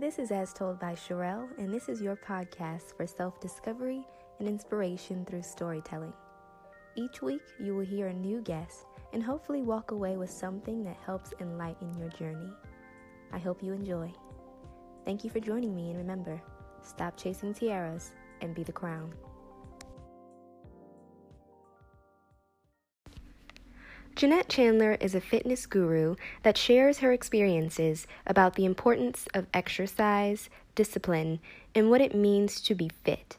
This is As Told by Sherelle, and this is your podcast for self discovery and inspiration through storytelling. Each week, you will hear a new guest and hopefully walk away with something that helps enlighten your journey. I hope you enjoy. Thank you for joining me, and remember stop chasing tiaras and be the crown. Jeanette Chandler is a fitness guru that shares her experiences about the importance of exercise, discipline, and what it means to be fit.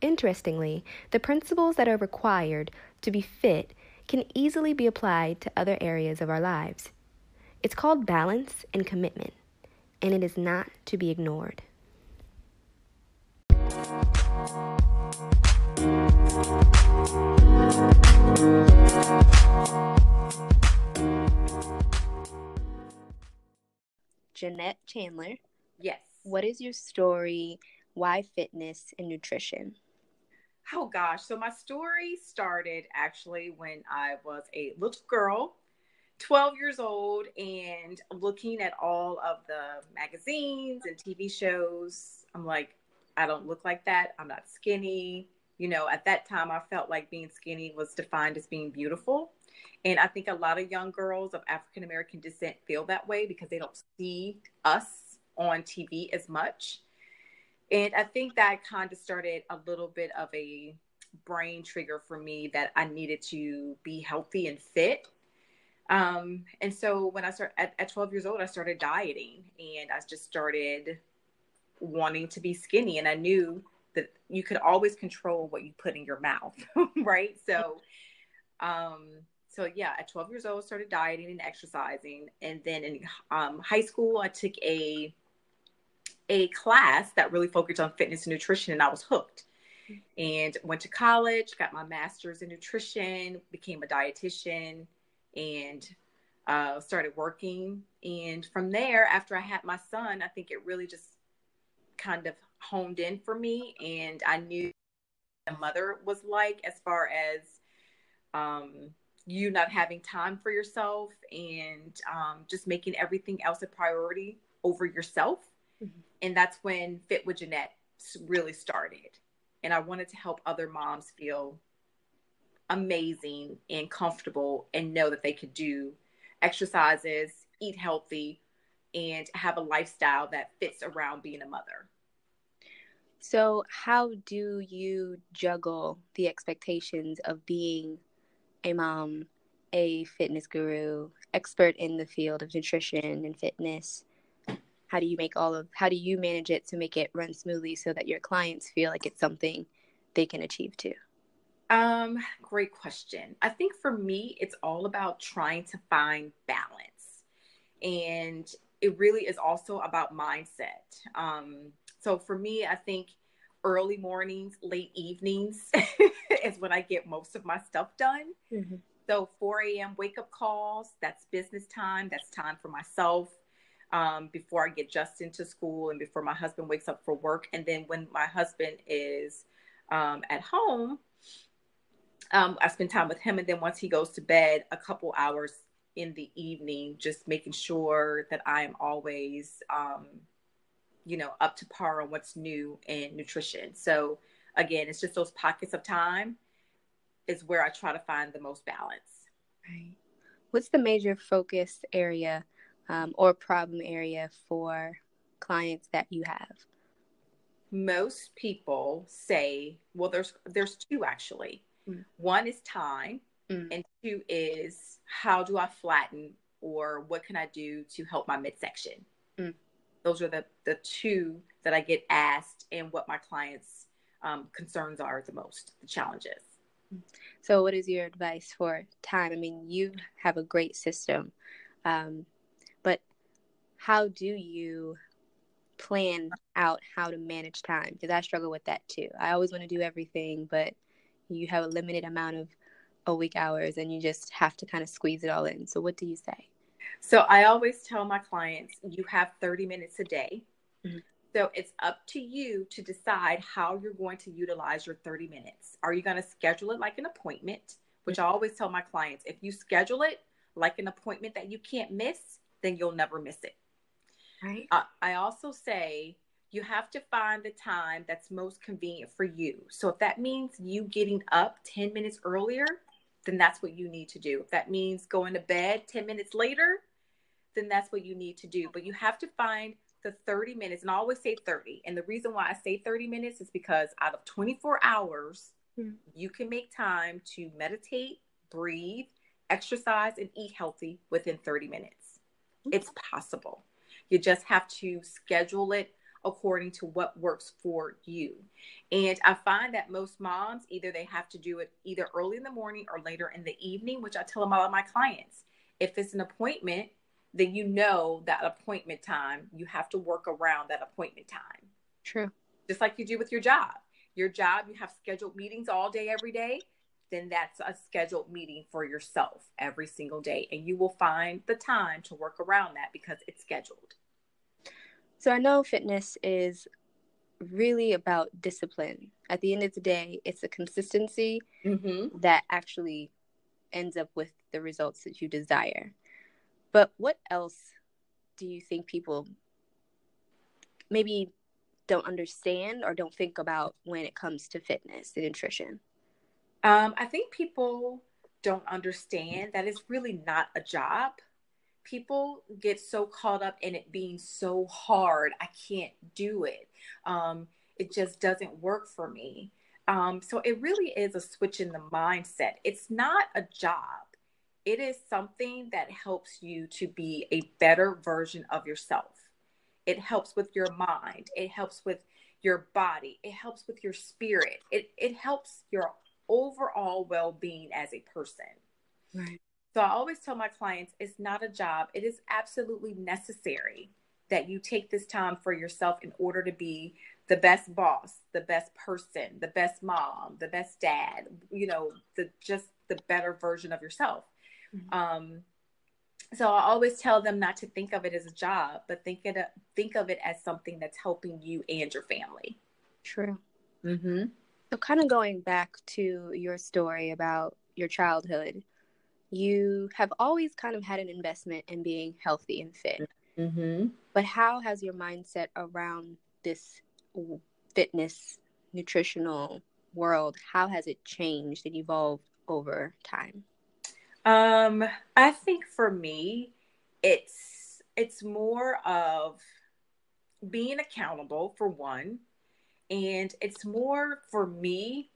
Interestingly, the principles that are required to be fit can easily be applied to other areas of our lives. It's called balance and commitment, and it is not to be ignored. Jeanette Chandler. Yes. What is your story? Why fitness and nutrition? Oh gosh. So my story started actually when I was a little girl, 12 years old, and looking at all of the magazines and TV shows. I'm like, I don't look like that. I'm not skinny. You know, at that time, I felt like being skinny was defined as being beautiful. And I think a lot of young girls of African American descent feel that way because they don't see us on TV as much. And I think that kind of started a little bit of a brain trigger for me that I needed to be healthy and fit. Um, and so when I started at, at 12 years old, I started dieting and I just started wanting to be skinny. And I knew that you could always control what you put in your mouth, right? So, um, so yeah, at 12 years old, started dieting and exercising, and then in um, high school, I took a a class that really focused on fitness and nutrition, and I was hooked. And went to college, got my master's in nutrition, became a dietitian, and uh, started working. And from there, after I had my son, I think it really just kind of honed in for me, and I knew a mother was like as far as um, you not having time for yourself and um, just making everything else a priority over yourself. Mm-hmm. And that's when Fit with Jeanette really started. And I wanted to help other moms feel amazing and comfortable and know that they could do exercises, eat healthy, and have a lifestyle that fits around being a mother. So, how do you juggle the expectations of being a mom, a fitness guru, expert in the field of nutrition and fitness. How do you make all of how do you manage it to make it run smoothly so that your clients feel like it's something they can achieve too? Um, great question. I think for me, it's all about trying to find balance. And it really is also about mindset. Um, so for me, I think early mornings, late evenings is when I get most of my stuff done. Mm-hmm. So 4 a.m. wake up calls, that's business time. That's time for myself um, before I get Justin to school and before my husband wakes up for work. And then when my husband is um, at home, um, I spend time with him. And then once he goes to bed, a couple hours in the evening, just making sure that I am always um, you know, up to par on what's new in nutrition. So again, it's just those pockets of time is where I try to find the most balance. Right. What's the major focus area um, or problem area for clients that you have? Most people say, well, there's there's two actually. Mm. One is time, mm. and two is how do I flatten or what can I do to help my midsection. Mm those are the the two that I get asked and what my clients um, concerns are the most, the challenges. So, what is your advice for time? I mean, you have a great system, um, but how do you plan out how to manage time? Because I struggle with that too. I always want to do everything, but you have a limited amount of a week hours, and you just have to kind of squeeze it all in. So, what do you say? So I always tell my clients, you have 30 minutes a day. Mm-hmm. So it's up to you to decide how you're going to utilize your 30 minutes. Are you going to schedule it like an appointment? Which mm-hmm. I always tell my clients, if you schedule it like an appointment that you can't miss, then you'll never miss it. Right. Uh, I also say you have to find the time that's most convenient for you. So if that means you getting up 10 minutes earlier, then that's what you need to do. If that means going to bed 10 minutes later, then that's what you need to do. But you have to find the 30 minutes, and I always say 30. And the reason why I say 30 minutes is because out of 24 hours, mm-hmm. you can make time to meditate, breathe, exercise, and eat healthy within 30 minutes. Mm-hmm. It's possible. You just have to schedule it according to what works for you. And I find that most moms either they have to do it either early in the morning or later in the evening, which I tell them all of my clients. If it's an appointment, then you know that appointment time, you have to work around that appointment time. True. Just like you do with your job. Your job, you have scheduled meetings all day, every day. Then that's a scheduled meeting for yourself every single day. And you will find the time to work around that because it's scheduled. So I know fitness is really about discipline. At the end of the day, it's a consistency mm-hmm. that actually ends up with the results that you desire. But what else do you think people maybe don't understand or don't think about when it comes to fitness and nutrition? Um, I think people don't understand that it's really not a job people get so caught up in it being so hard. I can't do it. Um, it just doesn't work for me. Um, so it really is a switch in the mindset. It's not a job. It is something that helps you to be a better version of yourself. It helps with your mind. It helps with your body. It helps with your spirit. It, it helps your overall well being as a person. Right. So I always tell my clients it's not a job, it is absolutely necessary that you take this time for yourself in order to be the best boss, the best person, the best mom, the best dad, you know, the just the better version of yourself. Mm-hmm. Um, so I always tell them not to think of it as a job, but think it think of it as something that's helping you and your family. True. Mm-hmm. So, kind of going back to your story about your childhood, you have always kind of had an investment in being healthy and fit. Mm-hmm. But how has your mindset around this fitness, nutritional world, how has it changed and evolved over time? Um, I think for me, it's it's more of being accountable for one, and it's more for me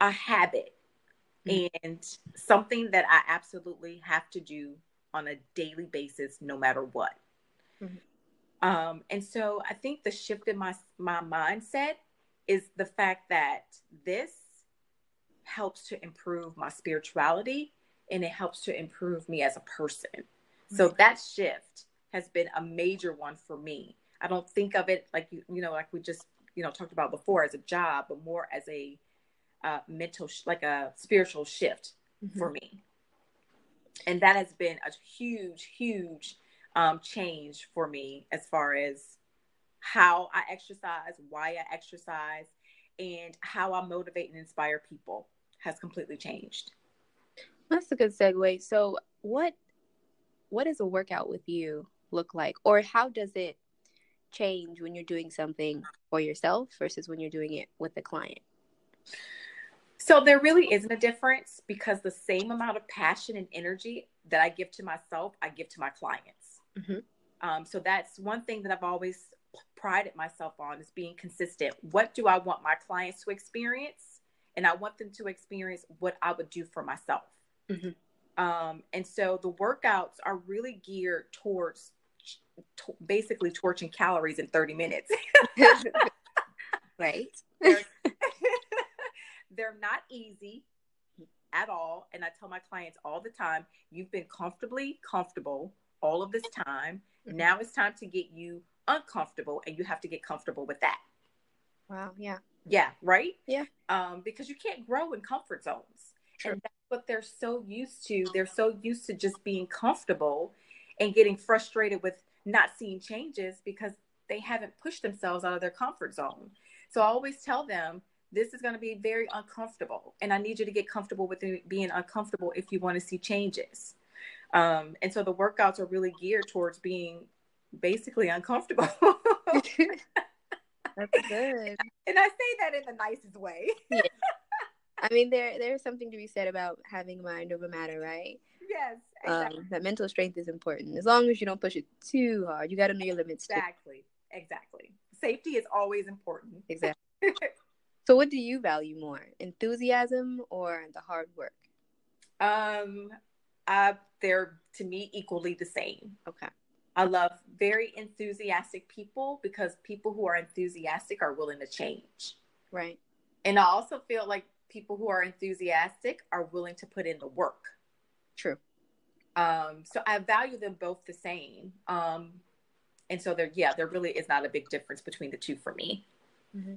a habit and something that I absolutely have to do on a daily basis, no matter what. Mm-hmm. Um, and so I think the shift in my my mindset is the fact that this helps to improve my spirituality and it helps to improve me as a person. Mm-hmm. So that shift has been a major one for me. I don't think of it like you you know like we just you know talked about before as a job, but more as a uh, mental, sh- like a spiritual shift mm-hmm. for me. And that has been a huge, huge um, change for me as far as how I exercise, why I exercise, and how I motivate and inspire people has completely changed. That's a good segue. So, what what does a workout with you look like, or how does it change when you're doing something for yourself versus when you're doing it with a client? So there really isn't a difference because the same amount of passion and energy that I give to myself, I give to my clients. Mm-hmm. Um, so that's one thing that I've always prided myself on is being consistent. What do I want my clients to experience? And I want them to experience what I would do for myself. Mm-hmm. Um, and so the workouts are really geared towards t- basically torching calories in 30 minutes. right. They're not easy at all. And I tell my clients all the time, you've been comfortably comfortable all of this time. Mm-hmm. Now it's time to get you uncomfortable and you have to get comfortable with that. Wow. Yeah. Yeah. Right. Yeah. Um, because you can't grow in comfort zones. True. And that's what they're so used to. They're so used to just being comfortable and getting frustrated with not seeing changes because they haven't pushed themselves out of their comfort zone. So I always tell them this is going to be very uncomfortable and i need you to get comfortable with being uncomfortable if you want to see changes um, and so the workouts are really geared towards being basically uncomfortable. That's good. And I say that in the nicest way. yeah. I mean, there there's something to be said about having mind over matter, right? Yes. Exactly. Um, that mental strength is important. As long as you don't push it too hard, you got to know your limits. Exactly. Too. Exactly. Safety is always important. Exactly. so, what do you value more, enthusiasm or the hard work? Um, uh, they're to me equally the same. Okay. I love very enthusiastic people because people who are enthusiastic are willing to change. Right. And I also feel like people who are enthusiastic are willing to put in the work. True. Um, so I value them both the same. Um, and so there, yeah, there really is not a big difference between the two for me. Mm-hmm.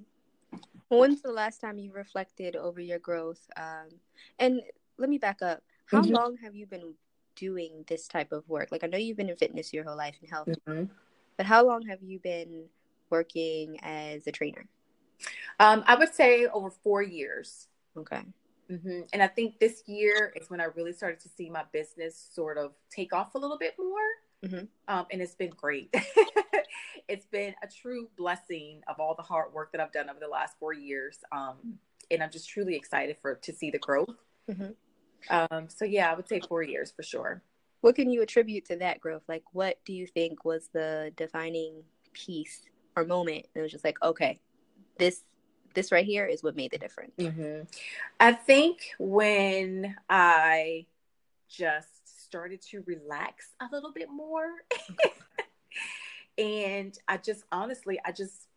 When's the last time you reflected over your growth? Um, and let me back up. How mm-hmm. long have you been doing this type of work? Like I know you've been in fitness your whole life and health, mm-hmm. but how long have you been working as a trainer? Um, I would say over four years. Okay. Mm-hmm. And I think this year is when I really started to see my business sort of take off a little bit more. Mm-hmm. Um, and it's been great. it's been a true blessing of all the hard work that I've done over the last four years. Um, and I'm just truly excited for to see the growth. Mm-hmm. Um, so yeah, I would say four years for sure. What can you attribute to that growth? Like, what do you think was the defining piece or moment? It was just like, okay, this this right here is what made the difference. Mm-hmm. I think when I just started to relax a little bit more, and I just honestly, I just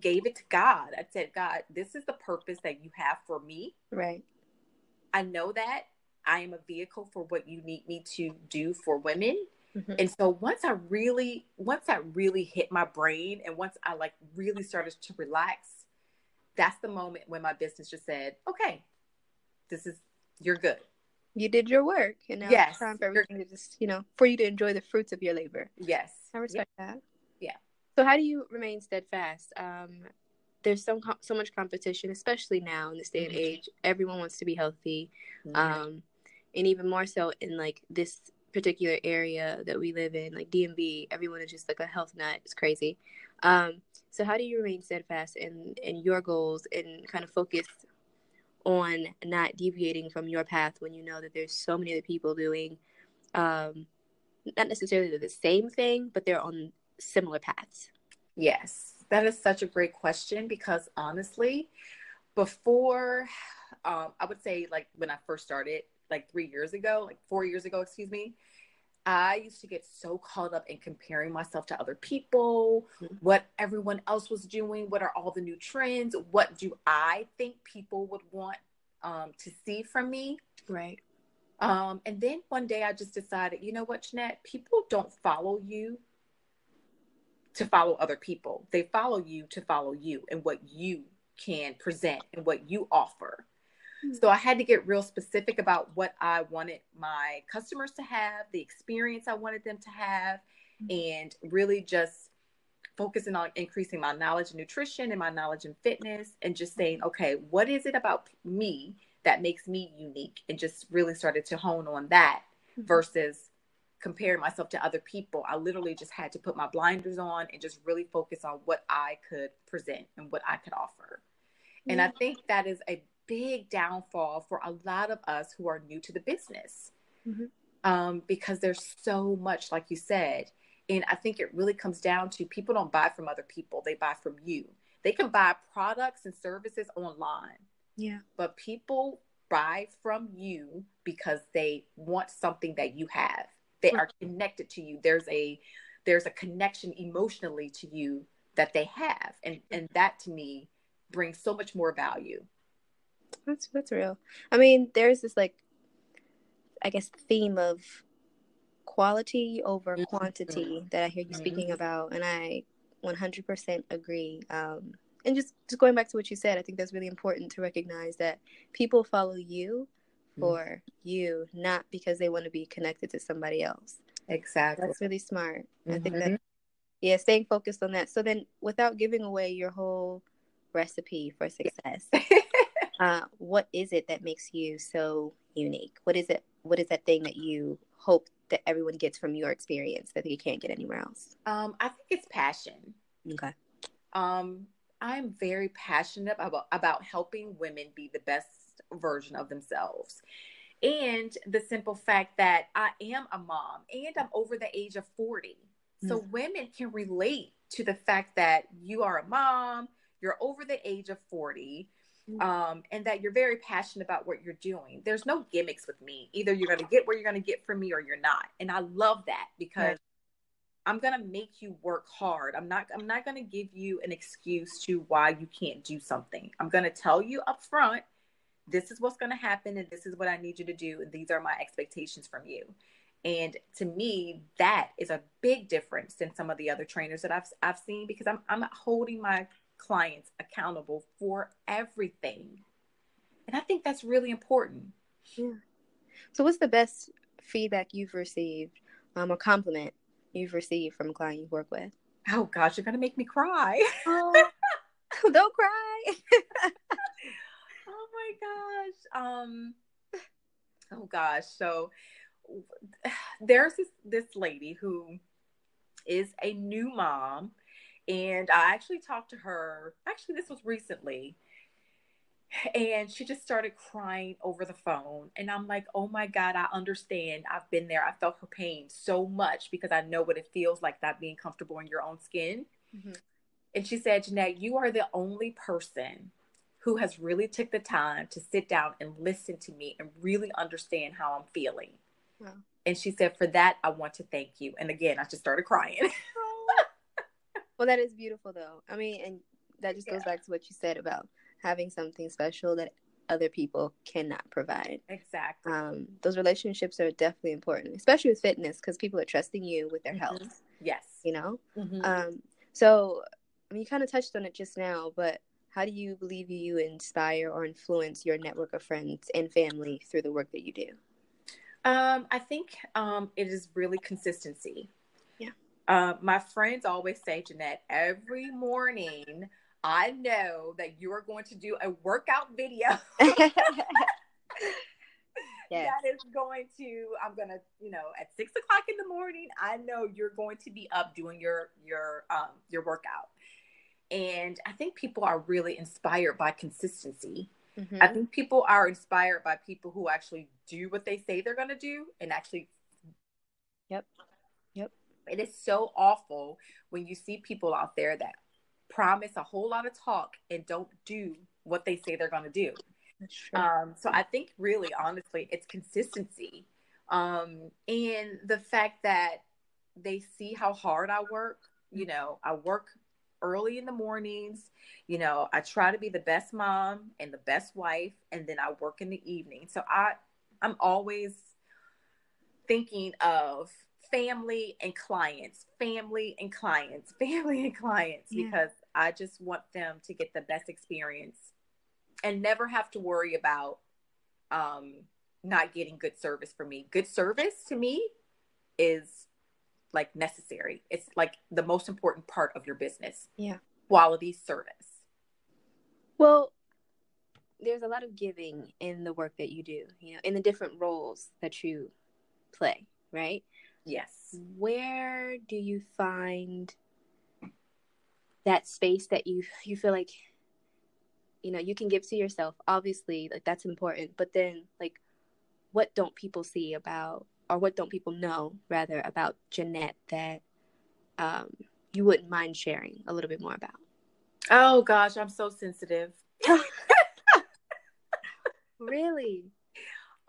gave it to God. I said, God, this is the purpose that you have for me. Right. I know that I am a vehicle for what you need me to do for women. Mm-hmm. And so once I really, once I really hit my brain and once I like really started to relax, that's the moment when my business just said, okay, this is, you're good. You did your work. And now yes, it's time for everything to just, you know, for you to enjoy the fruits of your labor. Yes. I respect that. Yeah. So how do you remain steadfast? Um, there's so so much competition, especially now in this day and mm-hmm. age. Everyone wants to be healthy, mm-hmm. um, and even more so in like this particular area that we live in, like DMV. Everyone is just like a health nut. It's crazy. Um, so how do you remain steadfast in in your goals and kind of focus on not deviating from your path when you know that there's so many other people doing, um, not necessarily the same thing, but they're on similar paths? Yes that is such a great question because honestly, before, um, I would say like when I first started, like three years ago, like four years ago, excuse me, I used to get so caught up in comparing myself to other people, mm-hmm. what everyone else was doing, what are all the new trends, what do I think people would want um, to see from me. Right. Um, and then one day I just decided, you know what, Jeanette, people don't follow you to follow other people. They follow you to follow you and what you can present and what you offer. Mm-hmm. So I had to get real specific about what I wanted my customers to have, the experience I wanted them to have, mm-hmm. and really just focusing on increasing my knowledge in nutrition and my knowledge in fitness and just saying, hmm. okay, what is it about me that makes me unique? And just really started to hone on that mm-hmm. versus comparing myself to other people. I literally just had to put my blinders on and just really focus on what I could present and what I could offer. And. I think that is a big downfall for a lot of us who are new to the business mm-hmm. um, because there's so much, like you said. And I think it really comes down to people don't buy from other people, they buy from you. They can buy products and services online. Yeah. But people buy from you because they want something that you have they are connected to you there's a there's a connection emotionally to you that they have and and that to me brings so much more value that's that's real i mean there's this like i guess theme of quality over quantity that i hear you speaking mm-hmm. about and i 100% agree um, and just just going back to what you said i think that's really important to recognize that people follow you Mm-hmm. for you, not because they want to be connected to somebody else. Exactly. That's really smart. Mm-hmm. I think that, mm-hmm. yeah, staying focused on that. So then, without giving away your whole recipe for success, uh, what is it that makes you so unique? What is it? What is that thing that you hope that everyone gets from your experience that they can't get anywhere else? Um, I think it's passion. Okay. Um, I'm very passionate about about helping women be the best version of themselves. And the simple fact that I am a mom and I'm over the age of 40. So mm. women can relate to the fact that you are a mom, you're over the age of 40, mm. Um, and that you're very passionate about what you're doing. There's no gimmicks with me. Either you're going to get what you're going to get from me or you're not. And I love that because right. I'm going to make you work hard. I'm not I'm not going to give you an excuse to why you can't do something. I'm going to tell you up front this is what's going to happen and this is what I need you to do and these are my expectations from you. And to me, that is a big difference than some of the other trainers that I've I've seen because I'm I'm holding my clients accountable for everything. And I think that's really important. Yeah. So what's the best feedback you've received, um, or compliment you've received from a client you work with? Oh gosh, you're gonna make me cry. Oh, don't cry. Oh, my gosh. Um oh gosh. So there's this this lady who is a new mom and I actually talked to her actually this was recently and she just started crying over the phone and i'm like oh my god i understand i've been there i felt her pain so much because i know what it feels like not being comfortable in your own skin mm-hmm. and she said jeanette you are the only person who has really took the time to sit down and listen to me and really understand how I'm feeling. Wow. And she said, For that, I want to thank you. And again, I just started crying. well, that is beautiful, though. I mean, and that just goes back to what you said about having something special that other people cannot provide. Exactly. Um, those relationships are definitely important, especially with fitness, because people are trusting you with their mm-hmm. health. Yes. You know? Mm-hmm. Um, so, I mean, you kind of touched on it just now, but how do you believe you inspire or influence your network of friends and family through the work that you do? Um, I think um, it is really consistency. Uh, my friends always say, Jeanette, every morning I know that you are going to do a workout video. yes. That is going to, I'm going to, you know, at six o'clock in the morning, I know you're going to be up doing your, your, um, your workout. And I think people are really inspired by consistency. Mm-hmm. I think people are inspired by people who actually do what they say they're going to do and actually. Yep. Yep. It is so awful when you see people out there that promise a whole lot of talk and don't do what they say they're going to do. Um, so I think really, honestly, it's consistency. Um, and the fact that they see how hard I work. You know, I work early in the mornings. You know, I try to be the best mom and the best wife, and then I work in the evening. So I, I'm always thinking of family and clients, family and clients, family and clients, yeah. because I just want them to get the best experience and never have to worry about um, not getting good service from me. Good service to me is like necessary. It's like the most important part of your business. Yeah. Quality service. Well, there's a lot of giving in the work that you do, you know, in the different roles that you play, right? Yes. Where do you find that space that you you feel like you know, you can give to yourself. Obviously, like that's important, but then like what don't people see about or what don't people know rather about Jeanette that um, you wouldn't mind sharing a little bit more about? Oh gosh, I'm so sensitive. really?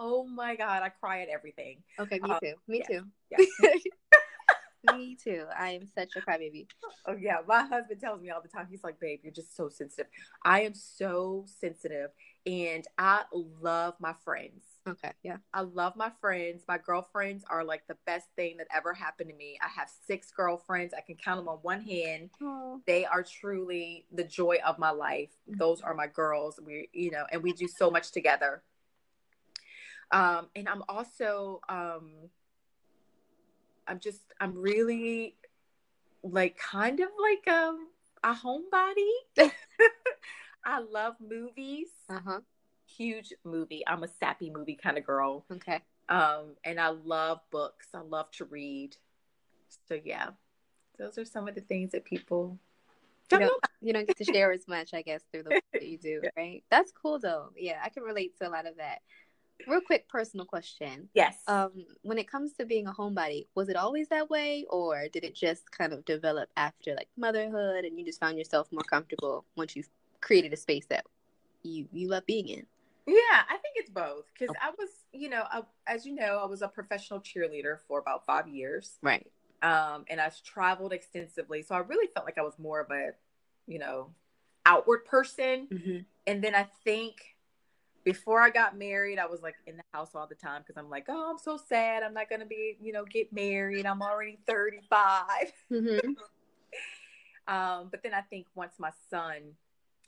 Oh my god, I cry at everything. Okay, me um, too. Me yeah, too. Yeah. me too. I am such a crybaby. Oh yeah, my husband tells me all the time. He's like, "Babe, you're just so sensitive." I am so sensitive, and I love my friends. Okay, yeah. I love my friends. My girlfriends are like the best thing that ever happened to me. I have six girlfriends. I can count them on one hand. Aww. They are truly the joy of my life. Mm-hmm. Those are my girls. We, you know, and we do so much together. Um, and I'm also, um, I'm just, I'm really like kind of like a, a homebody. I love movies. Uh huh huge movie. I'm a sappy movie kind of girl. Okay. Um, and I love books. I love to read. So yeah, those are some of the things that people you don't, you don't get to share as much, I guess, through the work that you do, right? That's cool though. Yeah, I can relate to a lot of that. Real quick personal question. Yes. Um, when it comes to being a homebody, was it always that way or did it just kind of develop after like motherhood and you just found yourself more comfortable once you created a space that you you love being in? Yeah, I think it's both because okay. I was, you know, I, as you know, I was a professional cheerleader for about five years. Right. Um, and I've traveled extensively, so I really felt like I was more of a, you know, outward person. Mm-hmm. And then I think before I got married, I was like in the house all the time because I'm like, oh, I'm so sad. I'm not gonna be, you know, get married. I'm already 35. Mm-hmm. um, but then I think once my son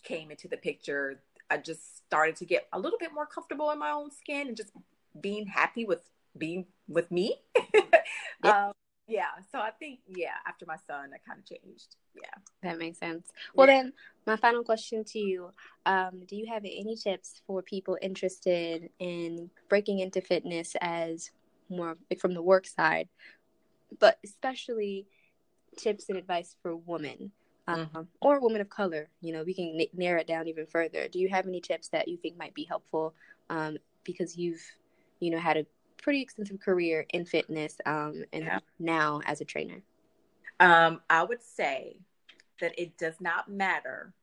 came into the picture, I just started to get a little bit more comfortable in my own skin and just being happy with being with me. um, yeah. So I think, yeah, after my son, I kind of changed. Yeah. That makes sense. Well, yeah. then, my final question to you um, Do you have any tips for people interested in breaking into fitness as more like from the work side, but especially tips and advice for women? Um, mm-hmm. or women of color. You know, we can n- narrow it down even further. Do you have any tips that you think might be helpful? Um, because you've, you know, had a pretty extensive career in fitness um, and yeah. now as a trainer. Um, I would say that it does not matter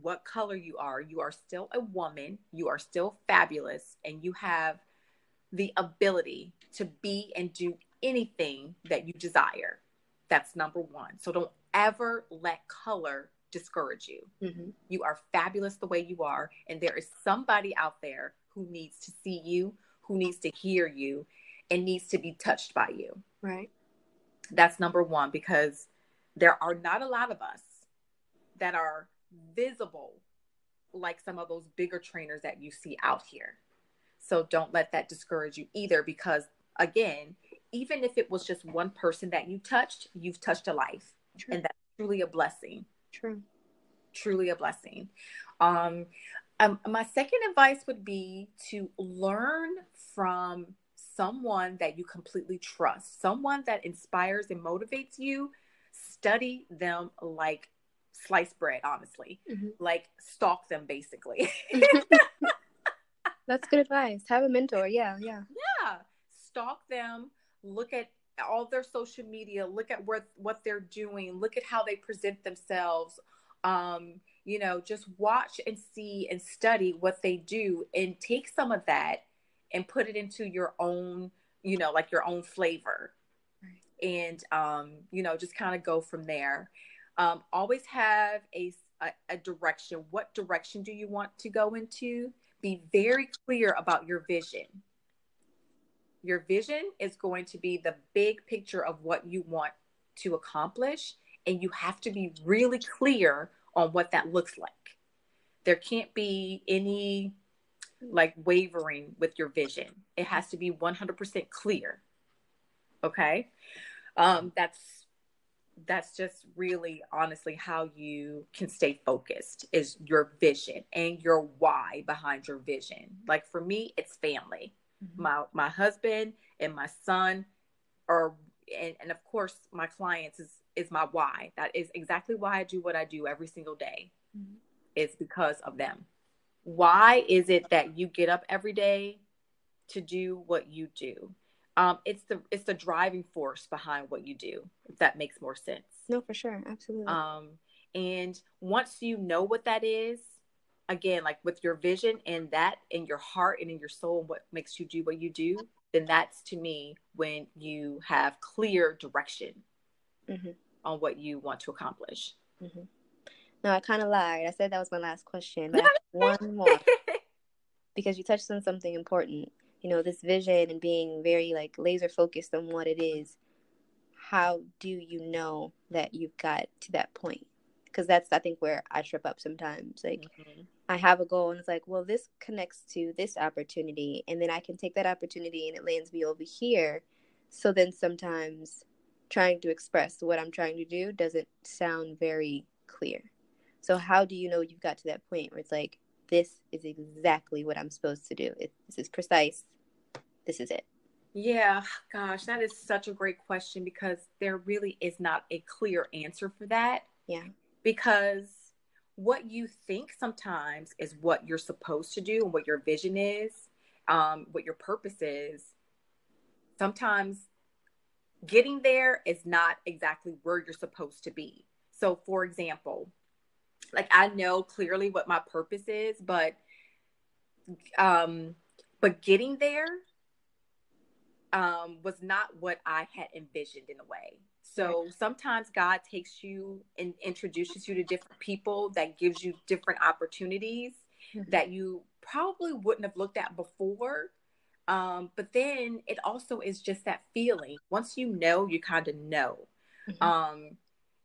what color you are. You are still a woman. You are still fabulous, and you have the ability to be and do anything that you desire. That's number one. So don't ever let color discourage you. Mm-hmm. You are fabulous the way you are. And there is somebody out there who needs to see you, who needs to hear you, and needs to be touched by you. Right. That's number one, because there are not a lot of us that are visible like some of those bigger trainers that you see out here. So don't let that discourage you either, because again, even if it was just one person that you touched, you've touched a life. True. And that's truly a blessing. True. Truly a blessing. Um, um, my second advice would be to learn from someone that you completely trust, someone that inspires and motivates you. Study them like sliced bread, honestly, mm-hmm. like stalk them basically. That's good advice. Have a mentor. Yeah, yeah. Yeah. Stalk them. Look at all their social media look at what what they're doing look at how they present themselves um you know just watch and see and study what they do and take some of that and put it into your own you know like your own flavor. Right. and um you know just kind of go from there. Um always have a, a a direction. What direction do you want to go into? Be very clear about your vision. Your vision is going to be the big picture of what you want to accomplish, and you have to be really clear on what that looks like. There can't be any like wavering with your vision. It has to be 100% clear. Okay? Um that's that's just really honestly how you can stay focused is your vision and your why behind your vision. Like for me, it's family mm-hmm. my my husband and my son are and, and of course my clients is is my why. That is exactly why i do what i do every single day mm-hmm. it's because of them. Why is it that you get up every day to do what you do? Um, it's the it's the driving force behind what you do if that makes more sense. No for sure. Absolutely. Um and once you know what that is again, like with your vision and that in your heart and in your soul, what makes you do what you do, then that's to me when you have clear direction. Mm-hmm. On what you want to accomplish. Mm-hmm. No, I kind of lied. I said that was my last question, but one more because you touched on something important. You know, this vision and being very like laser focused on what it is. How do you know that you've got to that point? Because that's I think where I trip up sometimes. Like mm-hmm. I have a goal and it's like, well, this connects to this opportunity. And then I can take that opportunity and it lands me over here. So then sometimes trying to express what I'm trying to do doesn't sound very clear. So, how do you know you've got to that point where it's like, this is exactly what I'm supposed to do? It, this is precise. This is it. Yeah, gosh, that is such a great question because there really is not a clear answer for that. Yeah. Because what you think sometimes is what you're supposed to do and what your vision is, um, what your purpose is. Sometimes getting there is not exactly where you're supposed to be. So, for example, like I know clearly what my purpose is, but um, but getting there um, was not what I had envisioned in a way. So sometimes God takes you and introduces you to different people that gives you different opportunities mm-hmm. that you probably wouldn't have looked at before. Um, but then it also is just that feeling. Once you know, you kind of know. Mm-hmm. Um,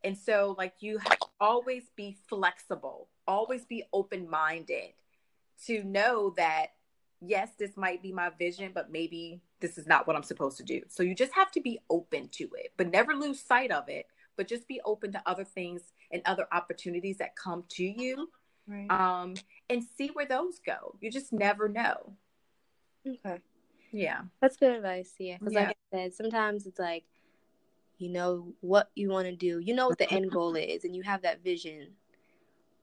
and so, like, you always be flexible, always be open minded to know that yes, this might be my vision, but maybe this is not what I'm supposed to do. So you just have to be open to it, but never lose sight of it, but just be open to other things and other opportunities that come to you. Right. Um, and see where those go. You just never know. Okay. Yeah. That's good advice. Yeah. Because, yeah. like I said, sometimes it's like, you know what you want to do, you know what the end goal is, and you have that vision.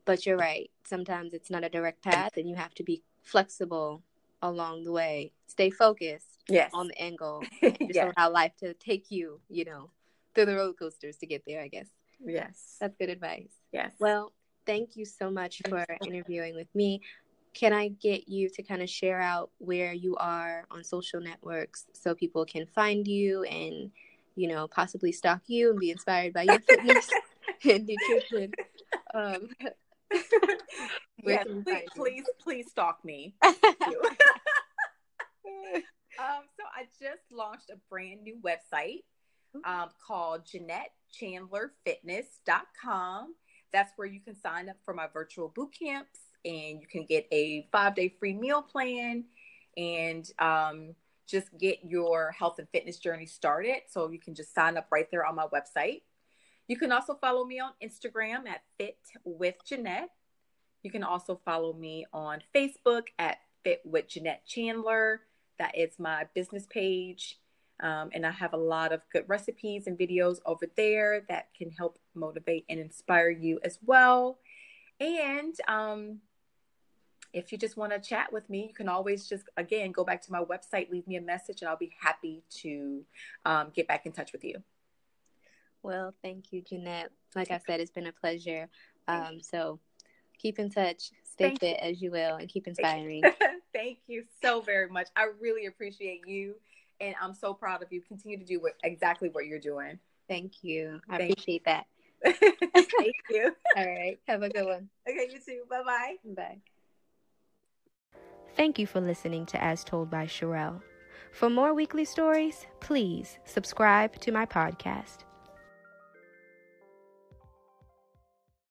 But you're right. Sometimes it's not a direct path, and you have to be flexible along the way. Stay focused yes. on the end goal. Just yes. allow life to take you, you know, through the roller coasters to get there, I guess. Yes. That's good advice. Yes. Well, thank you so much for interviewing with me. Can I get you to kind of share out where you are on social networks so people can find you and, you know, possibly stalk you and be inspired by your fitness and nutrition? Um, yeah, please, please, please stalk me. um, so I just launched a brand new website um, called JeanetteChandlerFitness.com. That's where you can sign up for my virtual boot camps and you can get a five day free meal plan and um, just get your health and fitness journey started. So you can just sign up right there on my website. You can also follow me on Instagram at Fit with Jeanette. You can also follow me on Facebook at Fit with Jeanette Chandler. That is my business page. Um, and I have a lot of good recipes and videos over there that can help motivate and inspire you as well. And um, if you just want to chat with me, you can always just, again, go back to my website, leave me a message, and I'll be happy to um, get back in touch with you. Well, thank you, Jeanette. Like I said, it's been a pleasure. Um, so keep in touch, stay thank fit you. as you will, and keep inspiring. thank you so very much. I really appreciate you, and I'm so proud of you. Continue to do what, exactly what you're doing. Thank you. I thank appreciate you. that. thank you. All right. Have a good one. Okay, you too. Bye-bye. Bye. Thank you for listening to As Told by Sherelle. For more weekly stories, please subscribe to my podcast.